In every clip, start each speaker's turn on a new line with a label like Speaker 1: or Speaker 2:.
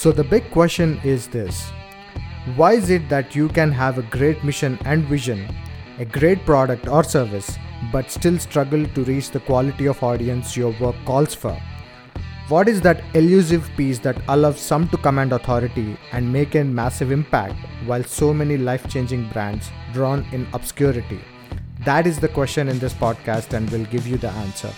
Speaker 1: So, the big question is this Why is it that you can have a great mission and vision, a great product or service, but still struggle to reach the quality of audience your work calls for? What is that elusive piece that allows some to command authority and make a massive impact while so many life changing brands drown in obscurity? That is the question in this podcast, and we'll give you the answer.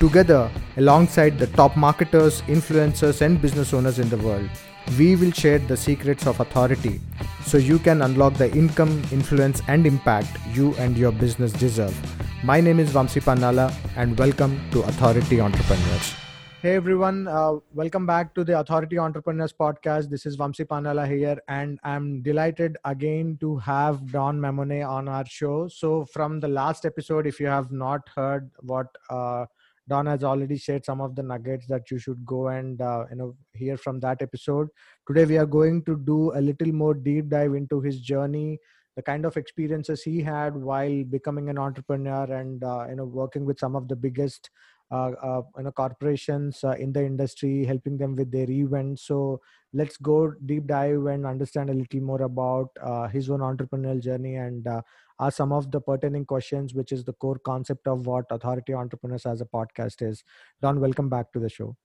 Speaker 1: Together, alongside the top marketers, influencers, and business owners in the world, we will share the secrets of authority so you can unlock the income, influence, and impact you and your business deserve. My name is Vamsi Pannala, and welcome to Authority Entrepreneurs. Hey everyone, uh, welcome back to the Authority Entrepreneurs podcast. This is Vamsi Pannala here, and I'm delighted again to have Don Mamone on our show. So, from the last episode, if you have not heard what uh, Don has already shared some of the nuggets that you should go and uh, you know hear from that episode. Today we are going to do a little more deep dive into his journey, the kind of experiences he had while becoming an entrepreneur, and uh, you know working with some of the biggest you know corporations uh, in the industry helping them with their events so let's go deep dive and understand a little more about uh, his own entrepreneurial journey and uh, are some of the pertinent questions, which is the core concept of what Authority Entrepreneurs as a podcast is. Don, welcome back to the show.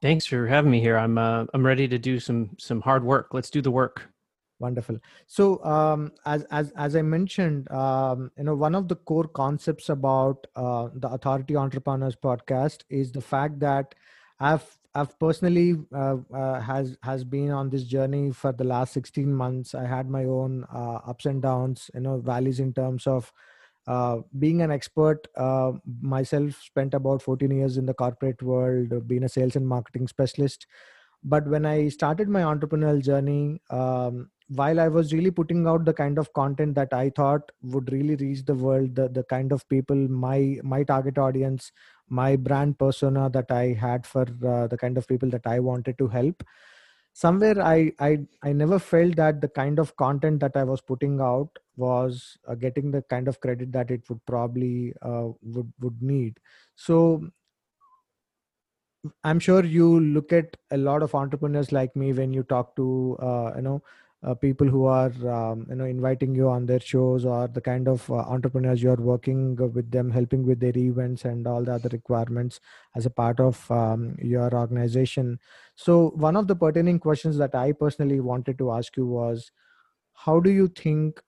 Speaker 2: Thanks for having me here. I'm uh, I'm ready to do some some hard work. Let's do the work.
Speaker 1: Wonderful. So, um, as as as I mentioned, um, you know, one of the core concepts about uh, the Authority Entrepreneurs podcast is the fact that I've I've personally uh, uh, has has been on this journey for the last 16 months. I had my own uh, ups and downs, you know, valleys in terms of uh, being an expert. Uh, myself spent about 14 years in the corporate world, being a sales and marketing specialist. But when I started my entrepreneurial journey, um, while I was really putting out the kind of content that I thought would really reach the world, the the kind of people my my target audience my brand persona that i had for uh, the kind of people that i wanted to help somewhere I, I i never felt that the kind of content that i was putting out was uh, getting the kind of credit that it would probably uh, would would need. So i'm sure you look at a lot of entrepreneurs like me when you talk to uh, you know uh, people who are um, you know inviting you on their shows or the kind of uh, entrepreneurs you are working with them helping with their events and all the other requirements as a part of um, your organization. So one of the pertinent questions that i personally wanted to ask you was how do you think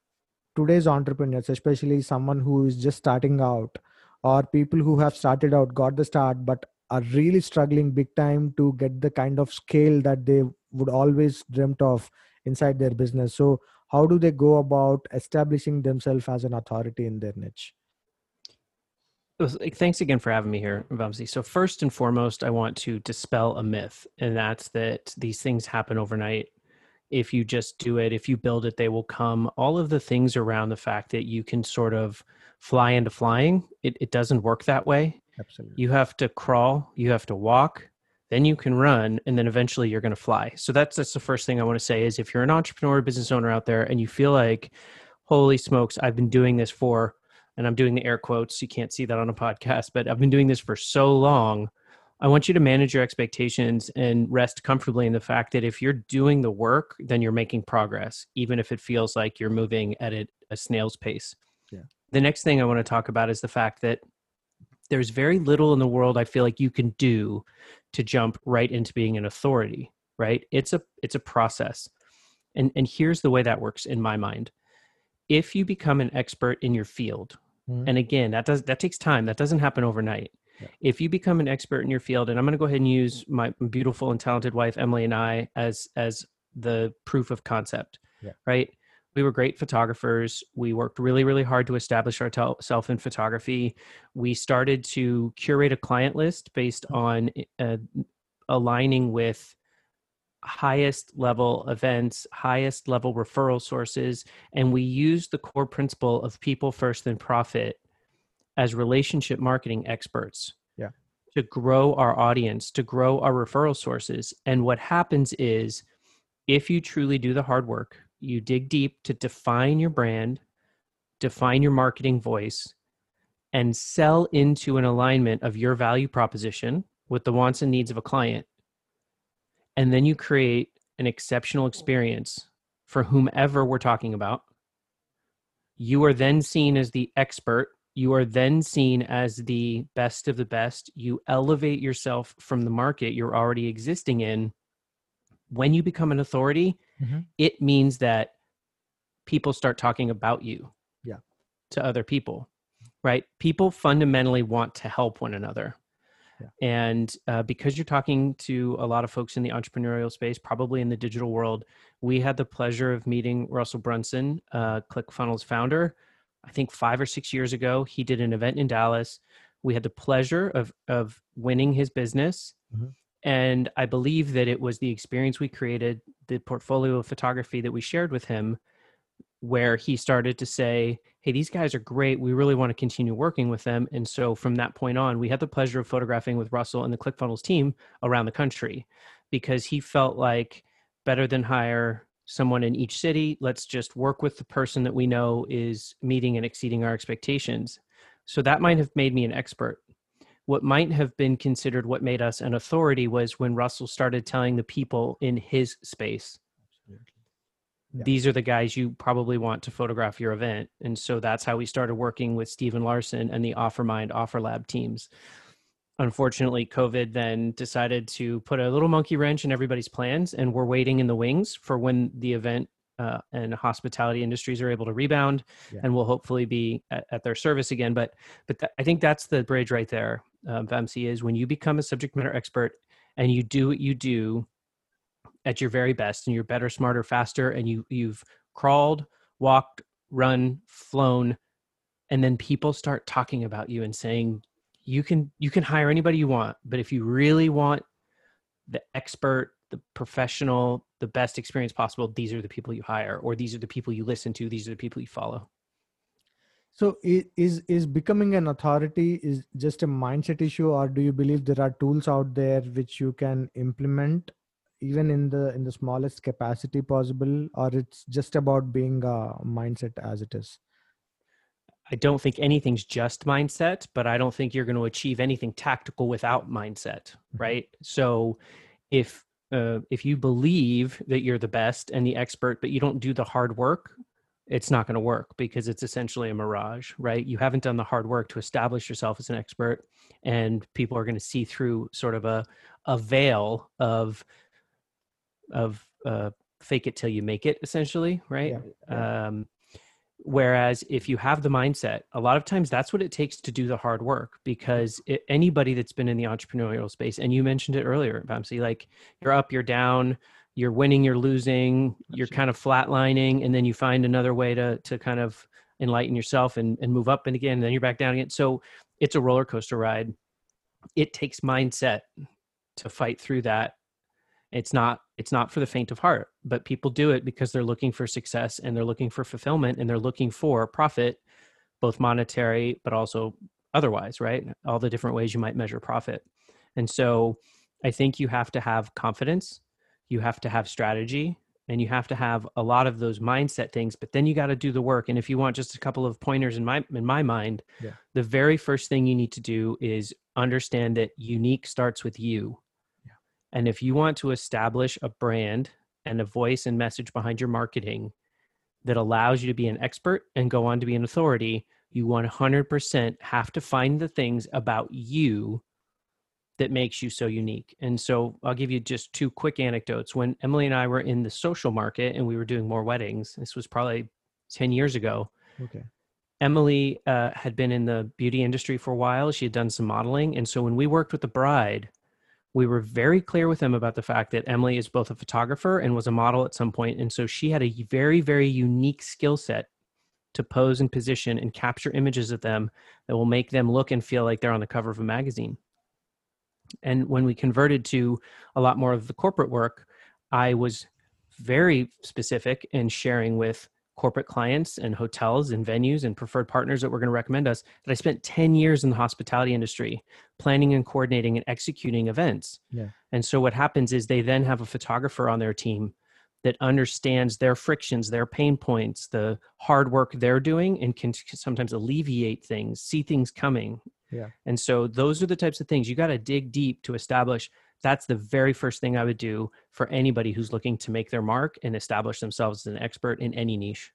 Speaker 1: today's entrepreneurs especially someone who is just starting out or people who have started out got the start but are really struggling big time to get the kind of scale that they would always dreamt of inside their business. So how do they go about establishing themselves as an authority in their niche?
Speaker 2: Thanks again for having me here Vamsi. so first and foremost i want to dispel a myth and that's that these things happen overnight. If you just do it if you build it they will come. All of the things around the fact that you can sort of fly into flying it, it doesn't work that way.
Speaker 1: Absolutely.
Speaker 2: You have to crawl you have to walk then you can run and then eventually you're going to fly so that's that's the first thing i want to say is if you're an entrepreneur business owner out there and you feel like holy smokes i've been doing this for and i'm doing the air quotes you can't see that on a podcast but i've been doing this for so long i want you to manage your expectations and rest comfortably in the fact that if you're doing the work then you're making progress even if it feels like you're moving at a, a snail's pace
Speaker 1: yeah.
Speaker 2: the next thing i want to talk about is the fact that there's very little in the world I feel like you can do to jump right into being an authority, right? It's a it's a process. And and here's the way that works in my mind. If you become an expert in your field, mm-hmm. and again, that does that takes time. That doesn't happen overnight. Yeah. If you become an expert in your field, and I'm going to go ahead and use my beautiful and talented wife Emily and I as as the proof of concept,
Speaker 1: yeah.
Speaker 2: right? We were great photographers. We worked really, really hard to establish ourselves in photography. We started to curate a client list based mm. on uh, aligning with highest level events, highest level referral sources. And we used the core principle of people first, then profit as relationship marketing experts.
Speaker 1: Yeah.
Speaker 2: To grow our audience, to grow our referral sources. And what happens is if you truly do the hard work, you dig deep to define your brand, define your marketing voice, and sell into an alignment of your value proposition with the wants and needs of a client. And then you create an exceptional experience for whomever we're talking about. You are then seen as the expert. You are then seen as the best of the best. You elevate yourself from the market you're already existing in. When you become an authority,
Speaker 1: mm-hmm.
Speaker 2: it means that people start talking about you
Speaker 1: yeah.
Speaker 2: to other people, right? People fundamentally want to help one another.
Speaker 1: Yeah.
Speaker 2: And uh, because you're talking to a lot of folks in the entrepreneurial space, probably in the digital world, we had the pleasure of meeting Russell Brunson, uh, ClickFunnels founder. I think five or six years ago, he did an event in Dallas. We had the pleasure of of winning his business,
Speaker 1: mm-hmm.
Speaker 2: And I believe that it was the experience we created, the portfolio of photography that we shared with him, where he started to say, Hey, these guys are great. We really want to continue working with them. And so from that point on, we had the pleasure of photographing with Russell and the ClickFunnels team around the country because he felt like better than hire someone in each city. Let's just work with the person that we know is meeting and exceeding our expectations. So that might have made me an expert. What might have been considered what made us an authority was when Russell started telling the people in his space yeah. these are the guys you probably want to photograph your event. And so that's how we started working with Stephen Larsen and the OfferMind OfferLab teams. Unfortunately, COVID then decided to put a little monkey wrench in everybody's plans, and we're waiting in the wings for when the event uh, and hospitality industries are able to rebound, yeah. and we'll hopefully be at, at, their service again. But but th- I think that's the bridge right there, um, is when you become a subject matter expert and you do what you do at your very best and you're better smarter faster and you you've crawled walked run flown and then people start talking about you and saying you can you can hire anybody you want but if you really want the expert the professional the best experience possible these are the people you hire or these are the people you listen to these are the people you follow
Speaker 1: so is is becoming an authority is just a mindset issue or do you believe there are tools out there which you can implement even in the in the smallest capacity possible or it's just about being a mindset as it is
Speaker 2: i don't think anything's just mindset but i don't think you're going to achieve anything tactical without mindset mm-hmm. right so if uh, if you believe that you're the best and the expert but you don't do the hard work it's not going to work because it's essentially a mirage right you haven't done the hard work to establish yourself as an expert and people are going to see through sort of a a veil of of uh, fake it till you make it essentially right
Speaker 1: yeah, yeah.
Speaker 2: Um, whereas if you have the mindset a lot of times that's what it takes to do the hard work because it, anybody that's been in the entrepreneurial space and you mentioned it earlier Vamsi, like you're up you're down you're winning you're losing you're kind of flatlining and then you find another way to to kind of enlighten yourself and, and move up and again and then you're back down again. So it's a roller coaster ride. It takes mindset to fight through that. It's not it's not for the faint of heart but people do it because they're looking for success and they're looking for fulfillment and they're looking for profit both monetary but also otherwise right? All the different ways you might measure profit. And so i think you have to have confidence you have to have strategy and you have to have a lot of those mindset things but then you got to do the work and if you want just a couple of pointers in my in my mind
Speaker 1: yeah.
Speaker 2: the very first thing you need to do is understand that unique starts with you and if you want to establish a brand and a voice and message behind your marketing that allows you to be an expert and go on to be an authority, you 100% have to find the things about you that makes you so unique. And so I'll give you just two quick anecdotes. When Emily and I were in the social market and we were doing more weddings, this was probably 10 years ago.
Speaker 1: Okay.
Speaker 2: Emily uh, had been in the beauty industry for a while. She had done some modeling. And so when we worked with the bride, we were very clear with them about the fact that Emily is both a photographer and was a model at some point. point, and so she had a very very unique skill set to pose and position and capture images of them that will make them look and feel like they're on the cover of a magazine. And when we converted to a lot more of the corporate work, I was very specific in sharing with corporate clients and hotels and venues and preferred partners that were going to recommend us that I spent 10 years in the hospitality industry planning and coordinating and executing events.
Speaker 1: Yeah.
Speaker 2: And so what happens is they then have a photographer on their team that understands their frictions, their pain points, the hard work they're doing and can sometimes alleviate things, see things coming.
Speaker 1: Yeah.
Speaker 2: And so those are the types of things you got to dig deep to establish that's the very first thing i would do for anybody who's looking to make their mark and establish themselves as an expert in any niche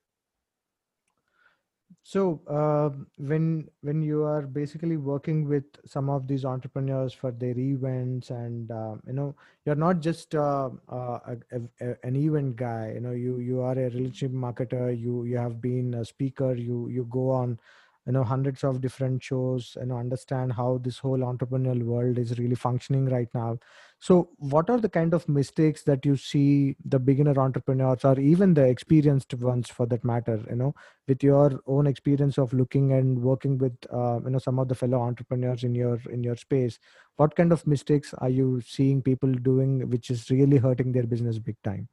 Speaker 1: so uh, when when you are basically working with some of these entrepreneurs for their events and uh, you know you're not just uh, uh a, a, an event guy you know you you are a relationship marketer you you have been a speaker you you go on you know hundreds of different shows and you know, understand how this whole entrepreneurial world is really functioning right now. So what are the kind of mistakes that you see the beginner entrepreneurs or even the experienced ones for that matter you know with your own experience of looking and working with uh, you know some of the fellow entrepreneurs in your in your space? What kind of mistakes are you seeing people doing which is really hurting their business big time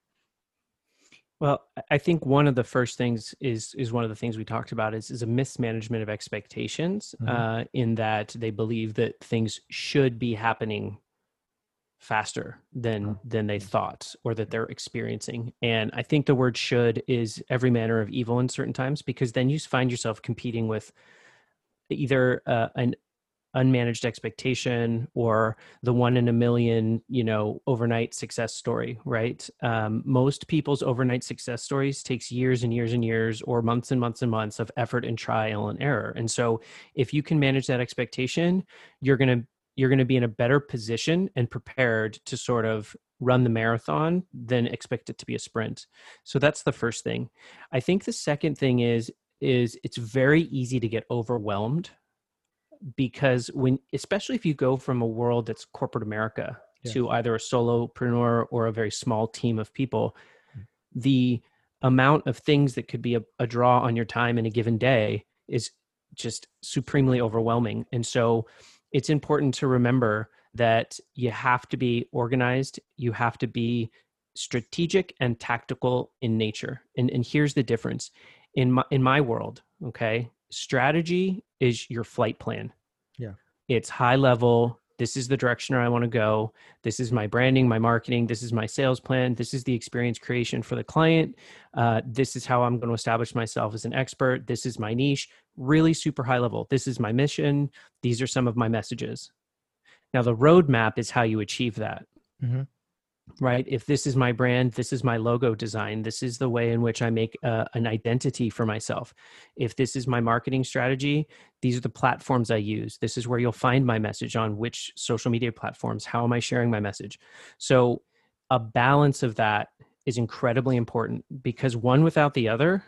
Speaker 2: well, I think one of the first things is is one of the things we talked about is is a mismanagement of expectations mm-hmm. uh, in that they believe that things should be happening faster than uh-huh. than they thought or that they're experiencing. And I think the word should is every manner of evil in certain times because then you find yourself competing with either uh, an unmanaged expectation or the one in a million you know overnight success story right? Um, most people's overnight success stories takes years and years and years or months and months and months of effort and trial and error. And so if you can manage that expectation you're going to you're going to be in a better position and prepared to sort of run the marathon than expect it to be a sprint. So that's the first thing. I think the second thing is is it's very easy to get overwhelmed because when especially if you go from a world that's corporate america yeah. to either a solopreneur or a very small team of people mm. the amount of things that could be a, a draw on your time in a given day is just supremely overwhelming and so it's important to remember that you have to be organized you have to be strategic and tactical in nature and, and here's the difference in my in my world okay strategy is your flight plan.
Speaker 1: Yeah.
Speaker 2: It's high level. This is the direction I want to go. This is my branding, my marketing. This is my sales plan. This is the experience creation for the client. Uh, this is how I'm going to establish myself as an expert. This is my niche. Really super high level. This is my mission. These are some of my messages. Now, the roadmap is how you achieve that. Mm-hmm right? If this is my brand this is my logo design this is the way in which i make uh, an identity for myself. If this is my marketing strategy these are the platforms i use. This is where you'll find my message on which social media platforms. How am i sharing my message? So a balance of that is incredibly important because one without the other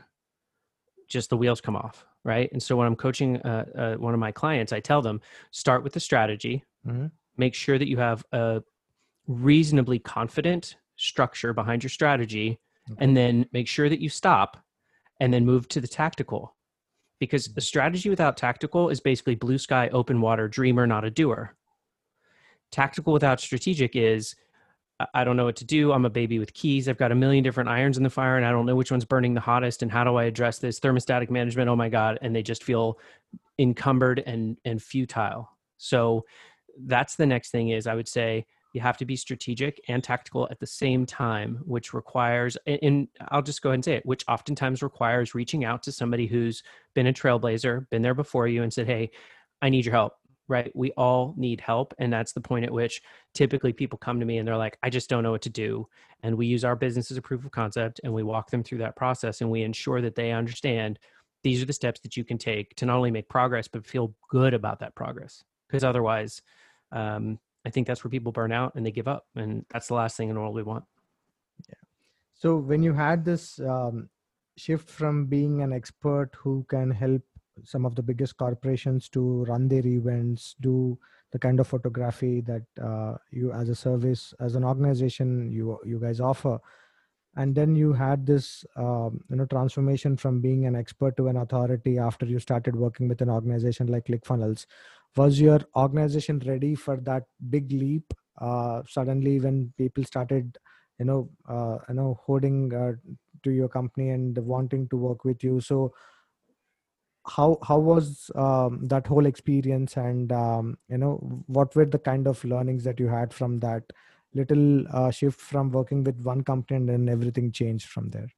Speaker 2: just the wheels come off right? And so when i'm coaching uh, uh, one of my clients i tell them start with the strategy. Mm-hmm. make sure that you have a reasonably confident structure behind your strategy okay. and then make sure that you stop and then move to the tactical. Because a strategy without tactical is basically blue sky open water dreamer not a doer. Tactical without strategic is i don't know what to do. I'm a baby with keys. I've got a million different irons in the fire and i don't know which one's burning the hottest and how do i address this thermostatic management? Oh my god. And they just feel encumbered and and futile. So that's the next thing is i would say you have to be strategic and tactical at the same time which requires and i'll just go ahead and say it which oftentimes requires reaching out to somebody who's been a trailblazer been there before you and said hey i need your help right? We all need help and that's the point at which typically people come to me and they're like i just don't know what to do and we use our business as a proof of concept and we walk them through that process and we ensure that they understand these are the steps that you can take to not only make progress but feel good about that progress because otherwise um, I think that's where people burn out and they give up, and that's the last thing in the world we want.
Speaker 1: Yeah. So when you had this um, shift from being an expert who can help some of the biggest corporations to run their events, do the kind of photography that uh, you as a service, as an organization, you you guys offer, and then you had this um, you know transformation from being an expert to an authority after you started working with an organization like ClickFunnels was your organization ready for that big leap uh, suddenly when people started you know uh, you know holding uh, to your company and wanting to work with you? So how how was um, that whole experience? And um, you know what were the kind of learnings that you had from that little uh, shift from working with one company and then everything changed from there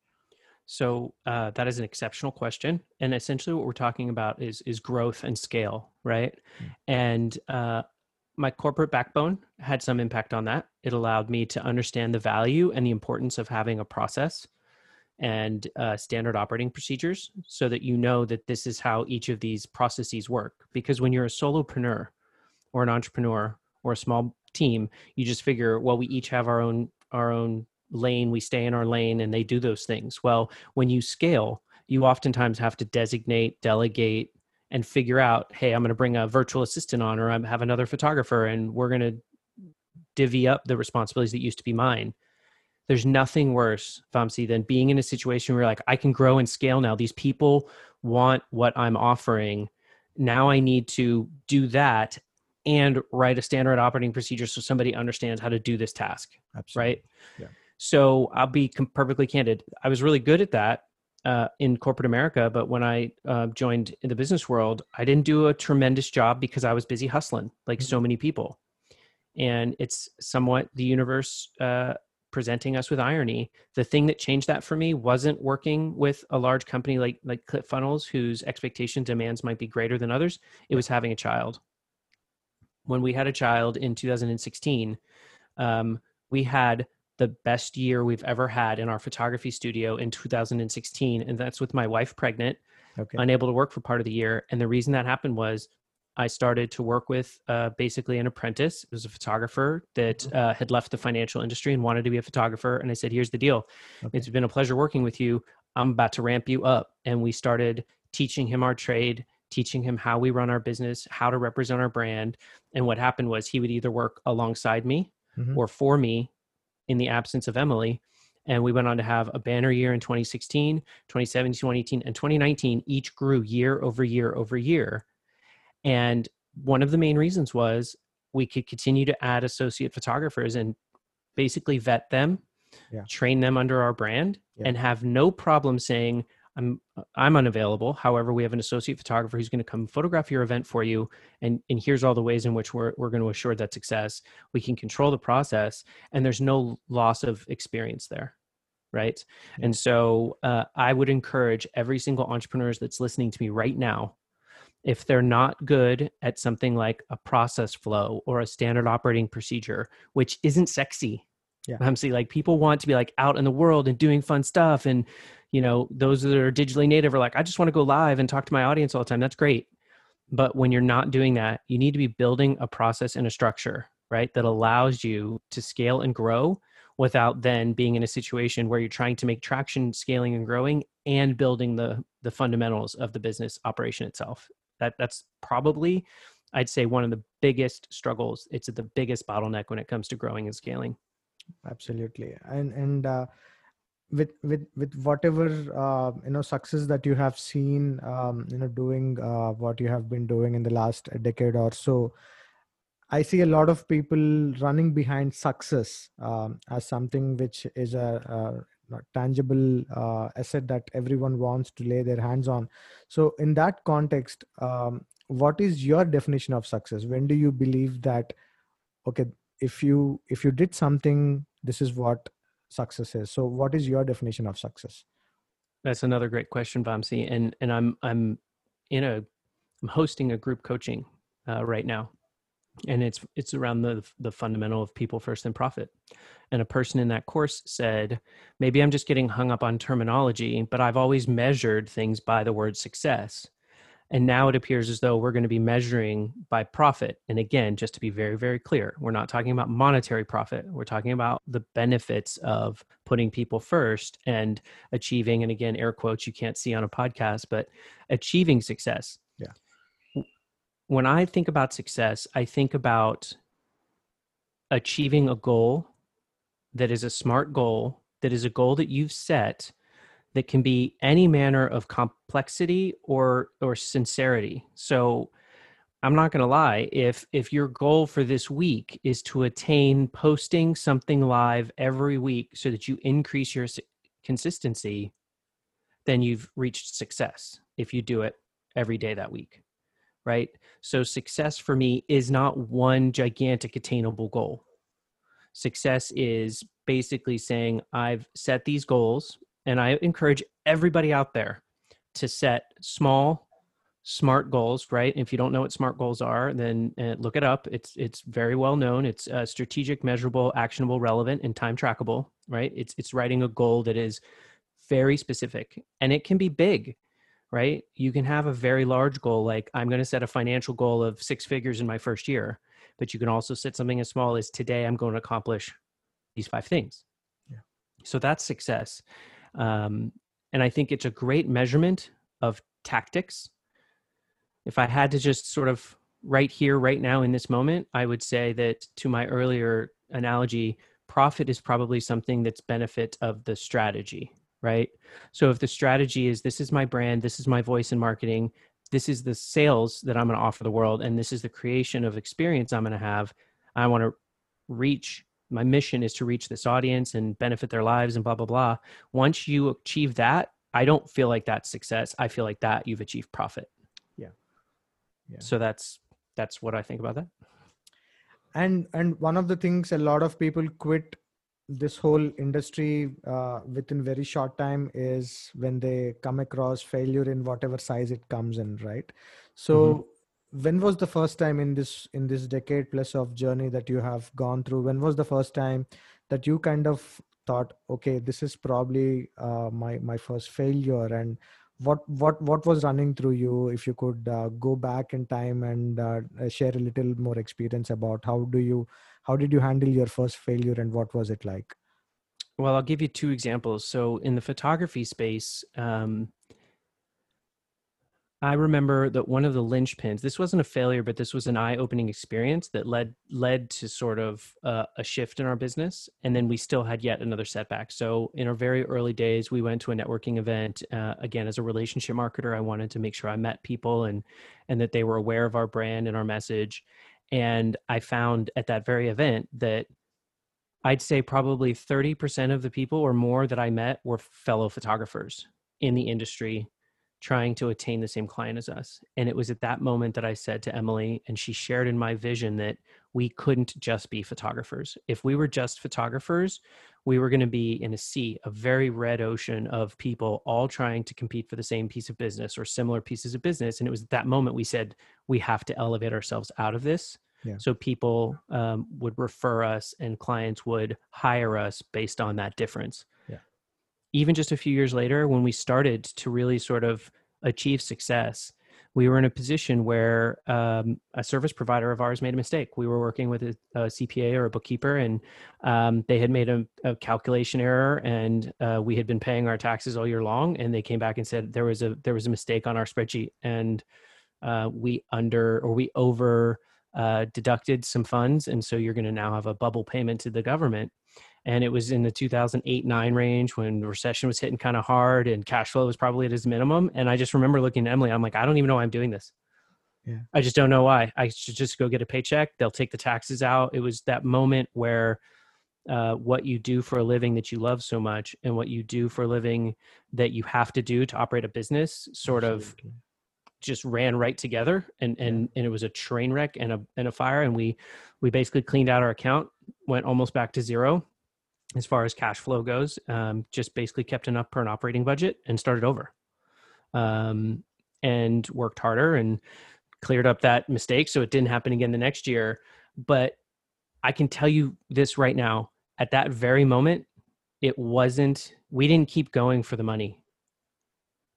Speaker 2: so uh, that is an exceptional question, and essentially what we're talking about is is growth and scale, right? Mm. And uh, my corporate backbone had some impact on that. It allowed me to understand the value and the importance of having a process and uh, standard operating procedures so that you know that this is how each of these processes work. Because when you're a solopreneur or an entrepreneur or a small team, you just figure, well, we each have our own our own lane. We stay in our lane, and they do those things. Well, when you scale, you oftentimes have to designate, delegate, and figure out, hey, I'm going to bring a virtual assistant on, or I have another photographer, and we're going to divvy up the responsibilities that used to be mine there's nothing worse, Vamsi, than being in a situation where you're like I can grow and scale now. These people want what I'm offering. Now I need to do that and write a standard operating procedure so somebody understands how to do this task. Absolutely. Right. Yeah. So I'll be perfectly candid. I was really good at that uh, in corporate America, but when I uh, joined in the business world, I didn't do a tremendous job because I was busy hustling, like mm-hmm. so many people. And it's somewhat the universe uh, presenting us with irony. The thing that changed that for me wasn't working with a large company like like ClickFunnels, whose expectation demands might be greater than others. It was having a child. When we had a child in 2016, um, we had the best year we've ever had in our photography studio in 2016, and that's with my wife pregnant, okay. unable to work for part of the year. And the reason that happened was I started to work with uh, basically an apprentice. It was a photographer that mm-hmm. uh, had left the financial industry and wanted to be a photographer. And I said, "Here's the deal. Okay. It's been a pleasure working with you. I'm about to ramp you up." And we started teaching him our trade, teaching him how we run our business, how to represent our brand. And what happened was he would either work alongside me mm-hmm. or for me in the absence of Emily. And we went on to have a banner year in 2016, 2017, 2018, and 2019. Each grew year over year over year and one of the main reasons was we could continue to add associate photographers and basically vet them, yeah. train them under our brand, yeah. and have no problem saying, I'm I'm unavailable. However, we have an associate photographer who's going to come photograph your event for you, and and here's all the ways in which we're we're going to assure that success. We can control the process, and there's no loss of experience there, right? And so uh, I would encourage every single entrepreneur that's listening to me right now if they're not good at something like a process flow or a standard operating procedure, which isn't sexy. Yeah. I'm saying like people want to be like out in the world and doing fun stuff. And, you know, those that are digitally native are like, I just want to go live and talk to my audience all the time. That's great. But when you're not doing that, you need to be building a process and a structure, right? That allows you to scale and grow without then being in a situation where you're trying to make traction, scaling and growing and building the the fundamentals of the business operation itself that that's probably i'd say one of the biggest struggles it's the biggest bottleneck when it comes to growing and scaling
Speaker 1: absolutely and and uh, with with with whatever uh, you know success that you have seen um, you know doing uh, what you have been doing in the last decade or so i see a lot of people running behind success um, as something which is a, a tangible uh, asset that everyone wants to lay their hands on. So in that context um, what is your definition of success? When do you believe that okay if you if you did something this is what success is. So what is your definition of success?
Speaker 2: That's another great question Vamsi. and and i'm i'm in a i'm hosting a group coaching uh, right now. And it's it's around the the fundamental of people first and profit. And a person in that course said maybe i'm just getting hung up on terminology but i've always measured things by the word success and now it appears as though we're going to be measuring by profit. And again just to be very very clear we're not talking about monetary profit. We're talking about the benefits of putting people first and achieving and again air quotes you can't see on a podcast but achieving success.
Speaker 1: Yeah.
Speaker 2: When I think about success, I think about achieving a goal that is a smart goal, that is a goal that you've set that can be any manner of complexity or or sincerity. So I'm not going to lie, if if your goal for this week is to attain posting something live every week so that you increase your consistency, then you've reached success if you do it every day that week right? So success for me is not one gigantic attainable goal. Success is basically saying, I've set these goals, and I encourage everybody out there to set small, smart goals right? If you don't know what smart goals are then uh, look it up. It's it's very well known. It's uh, strategic measurable actionable relevant and time trackable right? It's it's writing a goal that is very specific and it can be big right? You can have a very large goal like i'm going to set a financial goal of six figures in my first year but you can also set something as small as today i'm going to accomplish these five things. Yeah. so that's success um, and i think it's a great measurement of tactics if I had to just sort of right here, right now, in this moment, I would say that to my earlier analogy, profit is probably something that's benefit of the strategy, right? So if the strategy is this is my brand, this is my voice in marketing, this is the sales that I'm going to offer the world, and this is the creation of experience I'm going to have, I want to reach my mission is to reach this audience and benefit their lives and blah blah blah once you achieve that i don't feel like that's success i feel like that you've achieved profit yeah. yeah. so that's that's what i think about that
Speaker 1: and and one of the things a lot of people quit this whole industry uh, within very short time is when they come across failure in whatever size it comes in right so mm-hmm. When was the first time in this in this decade plus of journey that you have gone through when was the first time that you kind of thought okay this is probably uh, my my first failure and what what what was running through you? If you could uh, go back in time and uh, share a little more experience about how do you how did you handle your first failure and what was it like?
Speaker 2: Well i'll give you two examples. So in the photography space um, I remember that one of the linchpins. This wasn't a failure, but this was an eye-opening experience that led led to sort of uh, a shift in our business. And then we still had yet another setback. So in our very early days, we went to a networking event. Uh, again, as a relationship marketer, I wanted to make sure I met people and and that they were aware of our brand and our message. And I found at that very event that I'd say probably thirty percent of the people or more that I met were fellow photographers in the industry trying to attain the same client as us. And it was at that moment that I said to Emily, and she shared in my vision that we couldn't just be photographers. If we were just photographers, we were going to be in a sea, a very red ocean of people all trying to compete for the same piece of business or similar pieces of business. And it was at that moment we said, we have to elevate ourselves out of this. Yeah. So people um, would refer us and clients would hire us based on that difference even just a few years later, when we started to really sort of achieve success, we were in a position where um, a service provider of ours made a mistake. We were working with a, a CPA or a bookkeeper, and um, they had made a, a calculation error, and uh, we had been paying our taxes all year long. And they came back and said there was a there was a mistake on our spreadsheet, and uh, we under or we over uh, deducted some funds, and so you're going to now have a bubble payment to the government and it was in the 2008 9 range when the recession was hitting kind of hard and cash flow was probably at its minimum and i just remember looking at emily i'm like i don't even know why i'm doing this. Yeah. i just don't know why. I should just go get a paycheck they'll take the taxes out. It was that moment where uh, what you do for a living that you love so much and what you do for a living that you have to do to operate a business sort Absolutely. of just ran right together and and and it was a train wreck and a and a fire and we we basically cleaned out our account went almost back to zero as far as cash flow goes. Um, just basically kept enough per an operating budget and started over, um, and worked harder and cleared up that mistake so it didn't happen again the next year. But I can tell you this right now: at that very moment, it wasn't. We didn't keep going for the money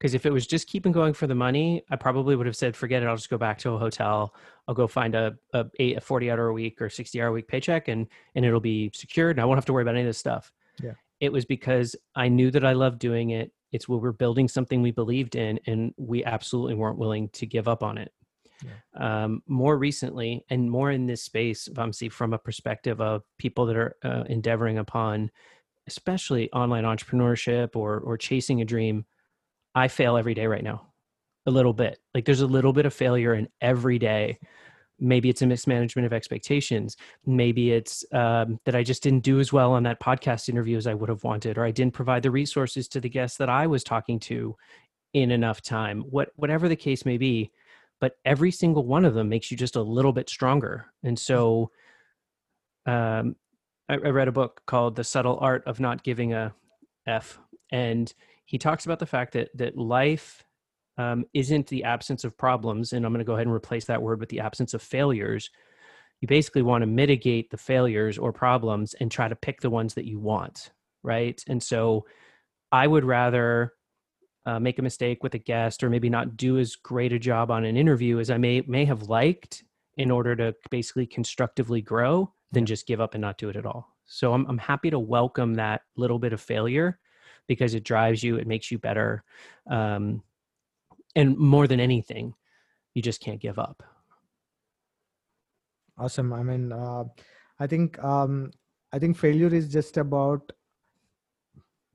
Speaker 2: because if it was just keeping going for the money i probably would have said forget it i'll just go back to a hotel. I'll go find a, a, eight, a 40 hour a week or 60 hour a week paycheck and and it'll be secured and i won't have to worry about any of this stuff. Yeah. It was because i knew that i loved doing it. It's where we're building something we believed in and we absolutely weren't willing to give up on it. Yeah. um, more recently and more in this space vamsi from a perspective of people that are uh, endeavoring upon especially online entrepreneurship or or chasing a dream I fail every day right now, a little bit. Like there's a little bit of failure in every day. Maybe it's a mismanagement of expectations. Maybe it's um, that I just didn't do as well on that podcast interview as I would have wanted, or I didn't provide the resources to the guests that I was talking to in enough time. What whatever the case may be, but every single one of them makes you just a little bit stronger. And so, um, I, I read a book called "The Subtle Art of Not Giving a F," and he talks about the fact that that life um, isn't the absence of problems, and I'm going to go ahead and replace that word with the absence of failures. You basically want to mitigate the failures or problems and try to pick the ones that you want, right? And so I would rather uh, make a mistake with a guest or maybe not do as great a job on an interview as I may may have liked in order to basically constructively grow than just give up and not do it at all. So I'm I'm happy to welcome that little bit of failure because it drives you, it makes you better. Um, and more than anything, you just can't give up.
Speaker 1: Awesome. I mean, uh, I think um, I think failure is just about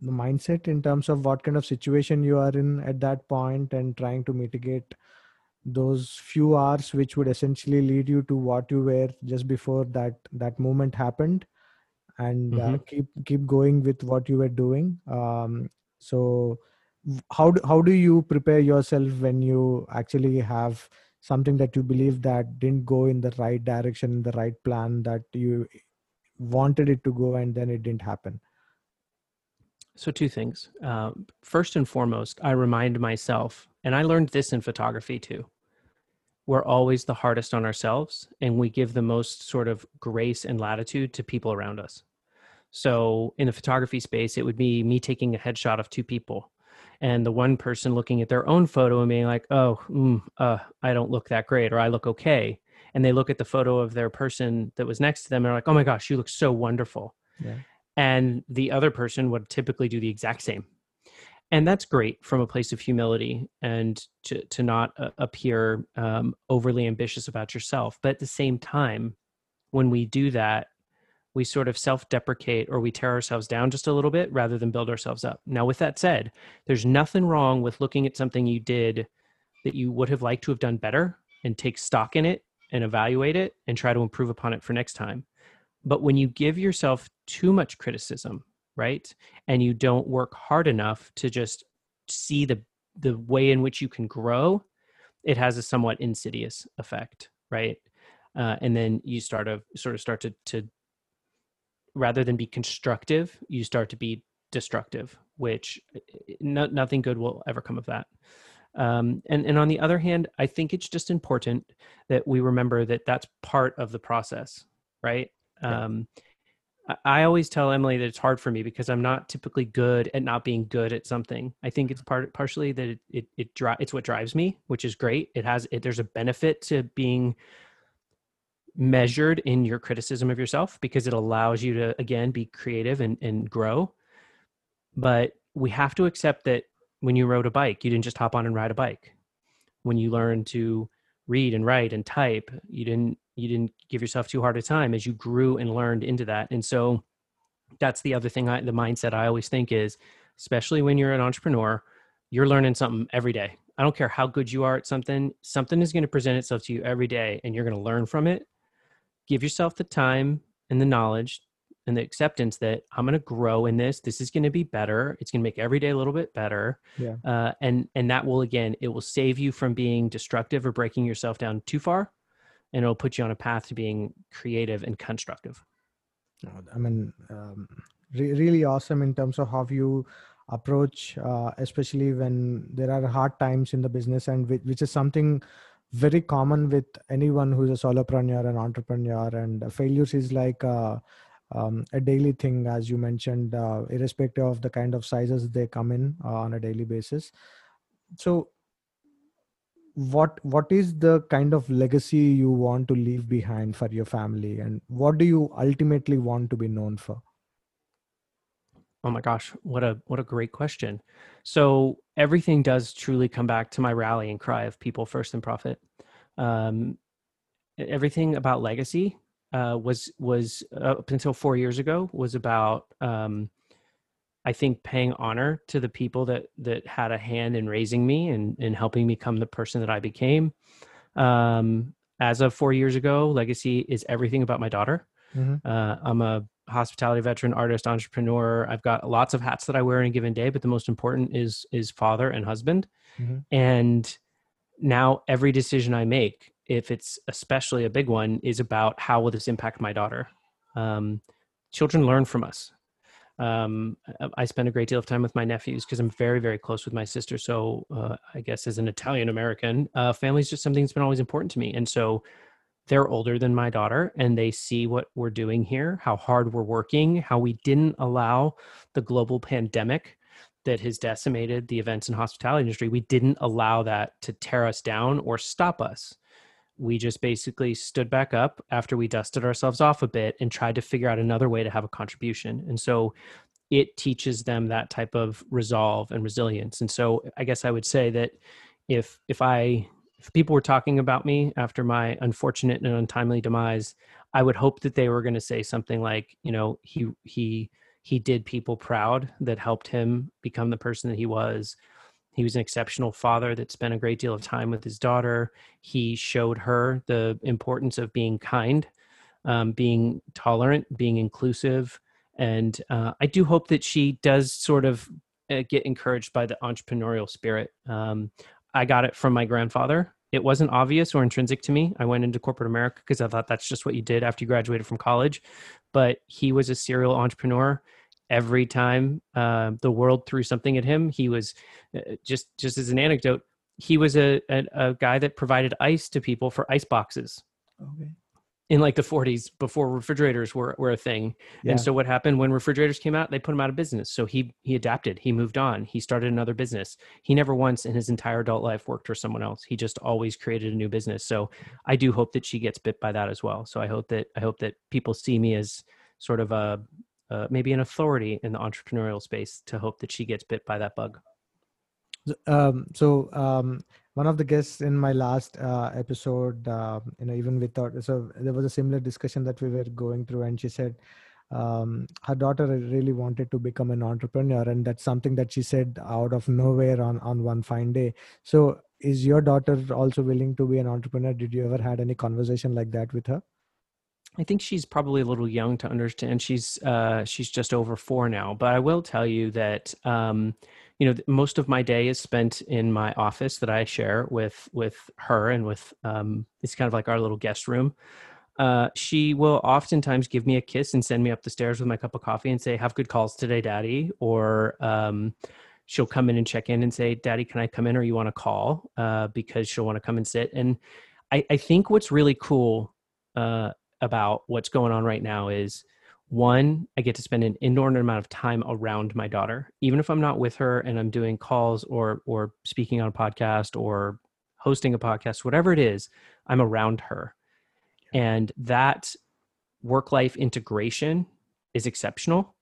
Speaker 1: the mindset in terms of what kind of situation you are in at that point and trying to mitigate those few hours which would essentially lead you to what you were just before that that moment happened and uh, mm-hmm. uh, keep keep going with what you were doing. Um, so how do, how do you prepare yourself when you actually have something that you believe that didn't go in the right direction the right plan that you wanted it to go and then it didn't happen?
Speaker 2: So two things. Uh, first and foremost i remind myself and i learned this in photography too we're always the hardest on ourselves and we give the most sort of grace and latitude to people around us. So in the photography space, it would be me taking a headshot of two people and the one person looking at their own photo and being like, oh, mm, uh, I don't look that great or I look okay. And they look at the photo of their person that was next to them and are like, oh my gosh, you look so wonderful. Yeah. And the other person would typically do the exact same and that's great from a place of humility and to, to not uh, appear um, overly ambitious about yourself. But at the same time when we do that we sort of self-deprecate or we tear ourselves down just a little bit rather than build ourselves up. Now with that said there's nothing wrong with looking at something you did that you would have liked to have done better and take stock in it and evaluate it and try to improve upon it for next time. But when you give yourself too much criticism right? And you don't work hard enough to just see the the way in which you can grow it has a somewhat insidious effect right? Uh, and then you start to sort of start to to rather than be constructive you start to be destructive which no, nothing good will ever come of that. Um, and and on the other hand i think it's just important that we remember that that's part of the process right? Um, I always tell Emily that it's hard for me because I'm not typically good at not being good at something. I think it's mm-hmm. part partially that it it, it dri- it's what drives me, which is great. It has it, there's a benefit to being measured in your criticism of yourself because it allows you to again be creative and and grow. But we have to accept that when you rode a bike, you didn't just hop on and ride a bike. When you learn to read and write and type, you didn't you didn't give yourself too hard a time as you grew and learned into that and so that's the other thing I, the mindset i always think is especially when you're an entrepreneur you're learning something every day. I don't care how good you are at something something is going to present itself to you every day and you're going to learn from it. Give yourself the time and the knowledge and the acceptance that i'm going to grow in this this is going to be better it's going to make every day a little bit better yeah. Uh, and and that will again it will save you from being destructive or breaking yourself down too far and it'll put you on a path to being creative and constructive.
Speaker 1: I mean, um, re- really awesome in terms of how you approach, uh, especially when there are hard times in the business, and which, which is something very common with anyone who's a solopreneur and entrepreneur. And failures is like a, um, a daily thing, as you mentioned, uh, irrespective of the kind of sizes they come in uh, on a daily basis. So, what what is the kind of legacy you want to leave behind for your family and what do you ultimately want to be known for?
Speaker 2: Oh my gosh what a what a great question. So everything does truly come back to my rallying cry of people first and profit. Um, everything about legacy uh, was was uh, up until four years ago was about um, I think paying honor to the people that that had a hand in raising me and and helping me become the person that I became. Um, as of four years ago, legacy is everything about my daughter. Mm-hmm. Uh, I'm a hospitality veteran, artist, entrepreneur. I've got lots of hats that I wear in a given day, but the most important is is father and husband. Mm-hmm. And now every decision I make, if it's especially a big one, is about how will this impact my daughter. Um, children learn from us Um, I spend a great deal of time with my nephews because I'm very, very close with my sister. So uh, I guess as an Italian American, uh, family is just something that's been always important to me. And so they're older than my daughter and they see what we're doing here, how hard we're working, how we didn't allow the global pandemic that has decimated the events and hospitality industry. We didn't allow that to tear us down or stop us. We just basically stood back up after we dusted ourselves off a bit and tried to figure out another way to have a contribution. And so it teaches them that type of resolve and resilience. And so I guess I would say that if if I if people were talking about me after my unfortunate and untimely demise, I would hope that they were going to say something like, you know, he he he did people proud that helped him become the person that he was. He was an exceptional father that spent a great deal of time with his daughter. He showed her the importance of being kind, um, being tolerant, being inclusive. And uh, I do hope that she does sort of uh, get encouraged by the entrepreneurial spirit. Um, I got it from my grandfather. It wasn't obvious or intrinsic to me. I went into corporate America because I thought that's just what you did after you graduated from college. But he was a serial entrepreneur. Every time uh, the world threw something at him, he was uh, just just as an anecdote. He was a, a, a guy that provided ice to people for ice boxes. Okay in like the 40s before refrigerators were, were a thing yeah. and so what happened when refrigerators came out they put him out of business so he he adapted he moved on he started another business he never once in his entire adult life worked for someone else he just always created a new business so i do hope that she gets bit by that as well so i hope that i hope that people see me as sort of a uh, maybe an authority in the entrepreneurial space to hope that she gets bit by that bug
Speaker 1: um, so um, one of the guests in my last uh, episode, uh, you know, even without, so there was a similar discussion that we were going through, and she said um, her daughter really wanted to become an entrepreneur, and that's something that she said out of nowhere on on one fine day. So, is your daughter also willing to be an entrepreneur? Did you ever had any conversation like that with her?
Speaker 2: I think she's probably a little young to understand. She's uh, she's just over four now, but I will tell you that. Um, you know most of my day is spent in my office that i share with with her and with um it's kind of like our little guest room uh, she will oftentimes give me a kiss and send me up the stairs with my cup of coffee and say have good calls today daddy or um, she'll come in and check in and say daddy can i come in or you want to call uh, because she'll want to come and sit and I, I think what's really cool uh, about what's going on right now is one i get to spend an inordinate amount of time around my daughter. Even if i'm not with her and i'm doing calls or or speaking on a podcast or hosting a podcast whatever it is i'm around her. And that work life integration is exceptional.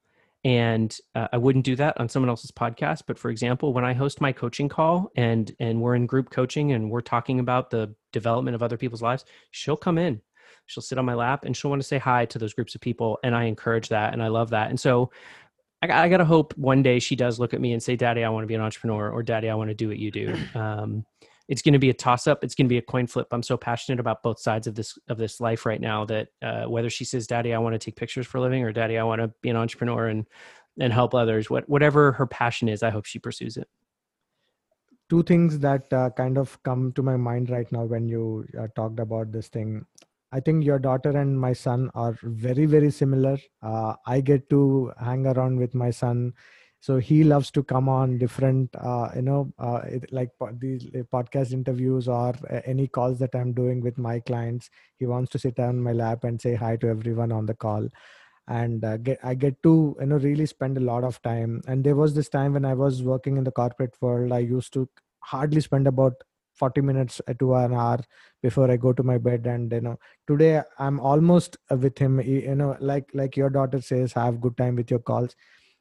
Speaker 2: And uh, i wouldn't do that on someone else's podcast but for example when i host my coaching call and and we're in group coaching and we're talking about the development of other people's lives she'll come in she'll sit on my lap and she'll want to say hi to those groups of people and i encourage that and i love that and so i, I gotta hope one day she does look at me and say daddy i want to be an entrepreneur or daddy i want to do what you do. Um, it's going to be a toss up it's going to be a coin flip i'm so passionate about both sides of this of this life right now that uh, whether she says daddy i want to take pictures for a living or daddy i want to be an entrepreneur and and help others what, whatever her passion is i hope she pursues it.
Speaker 1: Two things that uh, kind of come to my mind right now when you uh, talked about this thing I think your daughter and my son are very, very similar. Uh, I get to hang around with my son. So he loves to come on different, uh, you know, uh, it, like these podcast interviews or any calls that I'm doing with my clients. He wants to sit on my lap and say hi to everyone on the call and uh, get i get to you know really spend a lot of time and there was this time when i was working in the corporate world i used to hardly spend about 40 minutes to an hour before i go to my bed and you know today i'm almost uh, with him you know like like your daughter says have good time with your calls.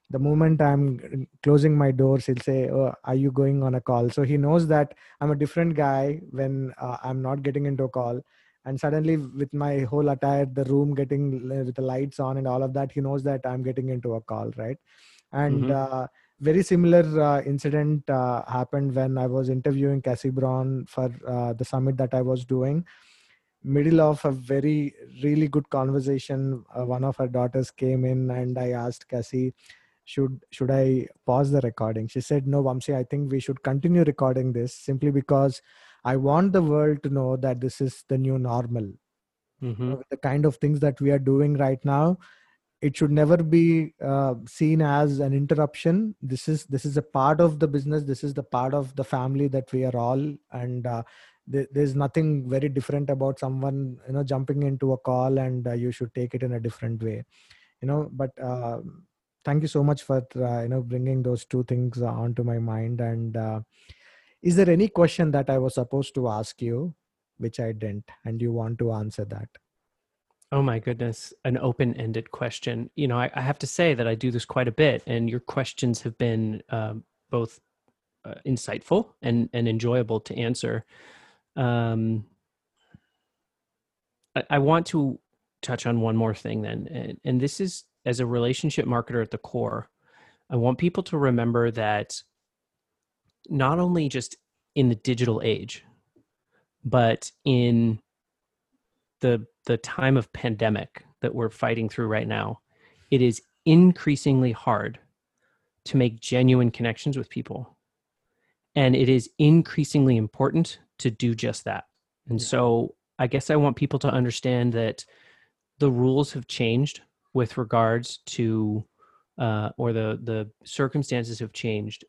Speaker 1: The moment i'm closing my doors he'll say oh, are you going on a call? So he knows that i'm a different guy when uh, i'm not getting into a call. And suddenly with my whole attire the room getting with the lights on and all of that he knows that i'm getting into a call right? And mm-hmm. uh, very similar uh, incident uh, happened when I was interviewing Cassie Braun for uh, the summit that I was doing. Middle of a very really good conversation, uh, one of her daughters came in and I asked Cassie, "Should should I pause the recording?" She said, "No, Vamsi. I think we should continue recording this simply because I want the world to know that this is the new normal. Mm-hmm. the kind of things that we are doing right now." It should never be uh, seen as an interruption. This is this is a part of the business. This is the part of the family that we are all and uh, th- there's nothing very different about someone you know jumping into a call and uh, you should take it in a different way you know. But uh, thank you so much for uh, you know bringing those two things onto my mind. And uh, is there any question that i was supposed to ask you which i didn't and you want to answer that
Speaker 2: Oh my goodness, an open ended question. You know, I, I, have to say that I do this quite a bit, and your questions have been um, both uh, insightful and, and enjoyable to answer. Um, I, I, want to touch on one more thing then, and, and this is as a relationship marketer at the core. I want people to remember that not only just in the digital age, but in the the time of pandemic that we're fighting through right now, it is increasingly hard to make genuine connections with people. And it is increasingly important to do just that. And yeah. so I guess I want people to understand that the rules have changed with regards to uh, or the the circumstances have changed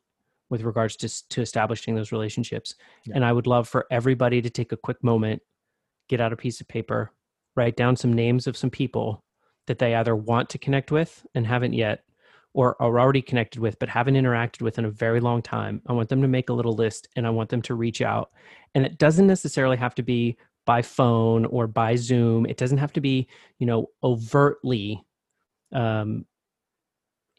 Speaker 2: with regards to to establishing those relationships. Yeah. And I would love for everybody to take a quick moment, get out a piece of paper, write down some names of some people that they either want to connect with and haven't yet or are already connected with but haven't interacted with in a very long time. I want them to make a little list and I want them to reach out. And it doesn't necessarily have to be by phone or by Zoom. It doesn't have to be, you know, overtly um,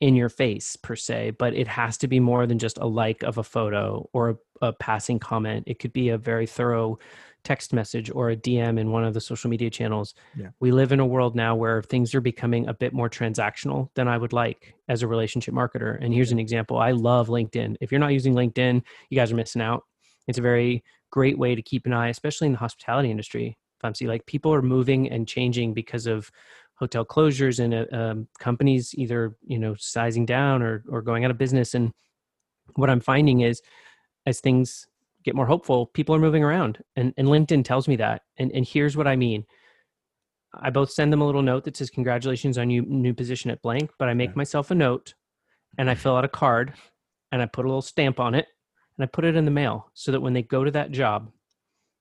Speaker 2: in your face per se, but it has to be more than just a like of a photo or a, a passing comment. It could be a very thorough text message or a DM in one of the social media channels. Yeah. We live in a world now where things are becoming a bit more transactional than I would like as a relationship marketer. And here's an example I love LinkedIn. If you're not using LinkedIn, you guys are missing out. It's a very great way to keep an eye, especially in the hospitality industry. Fancy like people are moving and changing because of hotel closures and uh, um, companies either you know sizing down or or going out of business. And what I'm finding is as things get more hopeful, people are moving around. And, and LinkedIn tells me that. And, and here's what I mean. I both send them a little note that says, Congratulations on your new position at blank, but I make yeah. myself a note and I fill out a card and I put a little stamp on it and I put it in the mail so that when they go to that job,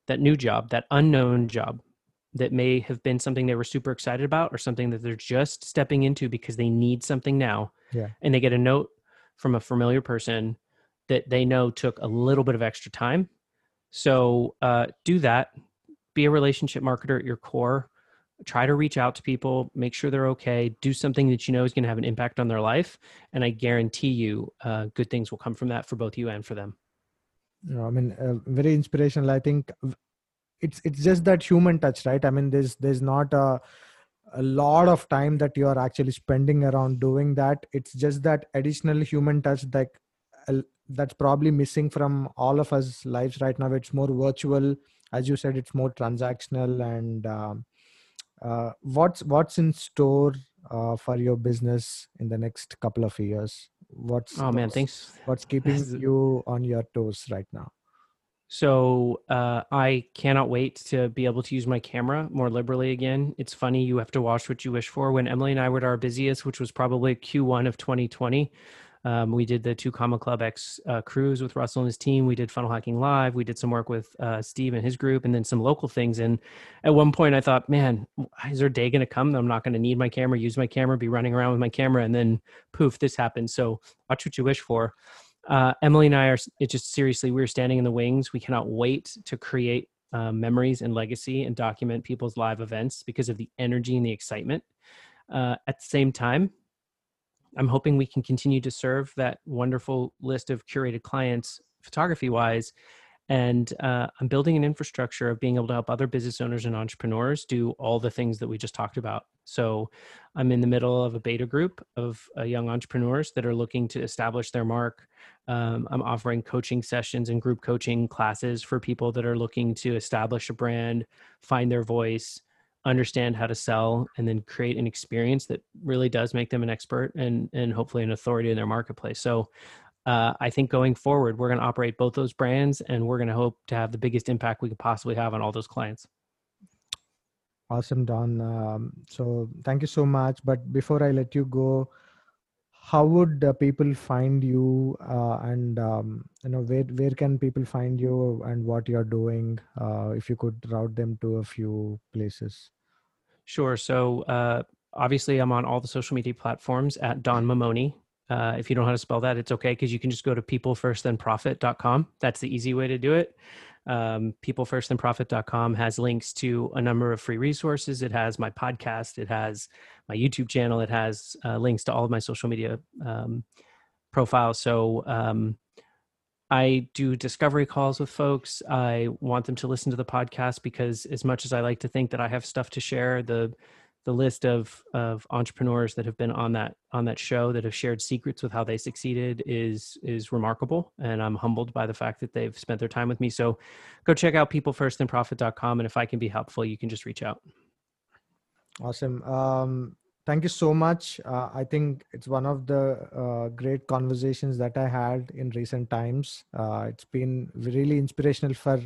Speaker 2: that new job, that unknown job that may have been something they were super excited about or something that they're just stepping into because they need something now. Yeah. And they get a note from a familiar person that they know took a little bit of extra time. So uh, do that. Be a relationship marketer at your core. Try to reach out to people, make sure they're okay, do something that you know is going to have an impact on their life. And I guarantee you, uh, good things will come from that for both you and for them.
Speaker 1: You I mean, uh, very inspirational. I think it's it's just that human touch, right? I mean, there's there's not a a lot of time that you are actually spending around doing that. It's just that additional human touch, like that's probably missing from all of us lives right now. It's more virtual. As you said it's more transactional. And um, uh, what's what's in store uh, for your business in the next couple of years? What's
Speaker 2: oh man thanks.
Speaker 1: what's keeping you on your toes right now?
Speaker 2: So uh, i cannot wait to be able to use my camera more liberally again. It's funny you have to watch what you wish for. When emily and i were at our busiest which was probably q1 of 2020 um, we did the two Comma Club X uh, cruise with Russell and his team. We did Funnel Hacking Live. We did some work with uh, Steve and his group, and then some local things. And at one point, I thought, man, is there a day going to come that I'm not going to need my camera, use my camera, be running around with my camera, and then poof, this happened. So watch what you wish for. Uh, Emily and I are just seriously, we're standing in the wings. We cannot wait to create uh, memories and legacy and document people's live events because of the energy and the excitement. Uh, at the same time, I'm hoping we can continue to serve that wonderful list of curated clients photography wise. And uh, I'm building an infrastructure of being able to help other business owners and entrepreneurs do all the things that we just talked about. So I'm in the middle of a beta group of uh, young entrepreneurs that are looking to establish their mark. Um, I'm offering coaching sessions and group coaching classes for people that are looking to establish a brand, find their voice, understand how to sell and then create an experience that really does make them an expert and and hopefully an authority in their marketplace so uh, i think going forward we're going to operate both those brands and we're going to hope to have the biggest impact we could possibly have on all those clients
Speaker 1: Awesome, Don. Um, so thank you so much. But before I let you go, how would uh, people find you uh, and um, you know where where can people find you and what you're doing uh, if you could route them to a few places
Speaker 2: sure so uh, obviously i'm on all the social media platforms at don mamoni uh, if you don't know how to spell that it's okay because you can just go to peoplefirstthenprofit.com that's the easy way to do it um, peoplefirstthenprofit.com has links to a number of free resources. It has my podcast, it has my YouTube channel, it has uh, links to all of my social media um, profiles. So um, I do discovery calls with folks. I want them to listen to the podcast because, as much as I like to think that I have stuff to share, the the list of of entrepreneurs that have been on that on that show that have shared secrets with how they succeeded is is remarkable. And i'm humbled by the fact that they've spent their time with me. So go check out peoplefirstthenprofit.com and if i can be helpful you can just reach out.
Speaker 1: Awesome. Um, thank you so much. Uh, i think it's one of the uh, great conversations that i had in recent times. Uh, it's been really inspirational for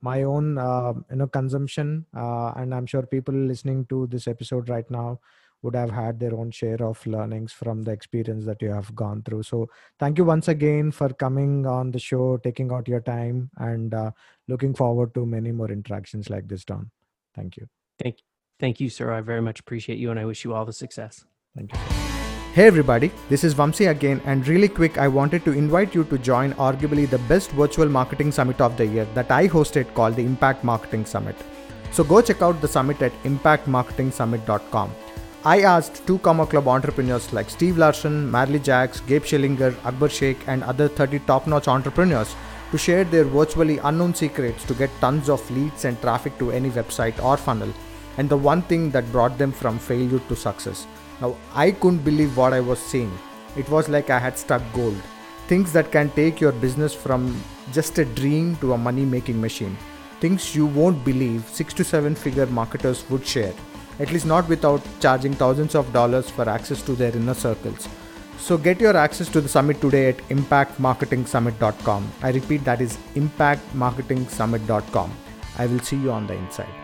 Speaker 1: my own uh, you know consumption. Uh, and i'm sure people listening to this episode right now would have had their own share of learnings from the experience that you have gone through. So thank you once again for coming on the show taking out your time and uh, looking forward to many more interactions like this don. Thank you.
Speaker 2: Thank thank you sir. I very much appreciate you and i wish you all the success.
Speaker 1: Thank you. Hey everybody, this is Vamsi again, and really quick, I wanted to invite you to join arguably the best virtual marketing summit of the year that I hosted called the Impact Marketing Summit. So go check out the summit at impactmarketingsummit.com. I asked two Comma Club entrepreneurs like Steve Larsen, Marley Jacks, Gabe Schillinger, Akbar Sheikh, and other 30 top notch entrepreneurs to share their virtually unknown secrets to get tons of leads and traffic to any website or funnel, and the one thing that brought them from failure to success. Now, I couldn't believe what I was seeing. It was like I had struck gold. Things that can take your business from just a dream to a money making machine. Things you won't believe six to seven figure marketers would share, at least not without charging thousands of dollars for access to their inner circles. So get your access to the summit today at impactmarketingsummit.com. I repeat, that is impactmarketingsummit.com. I will see you on the inside.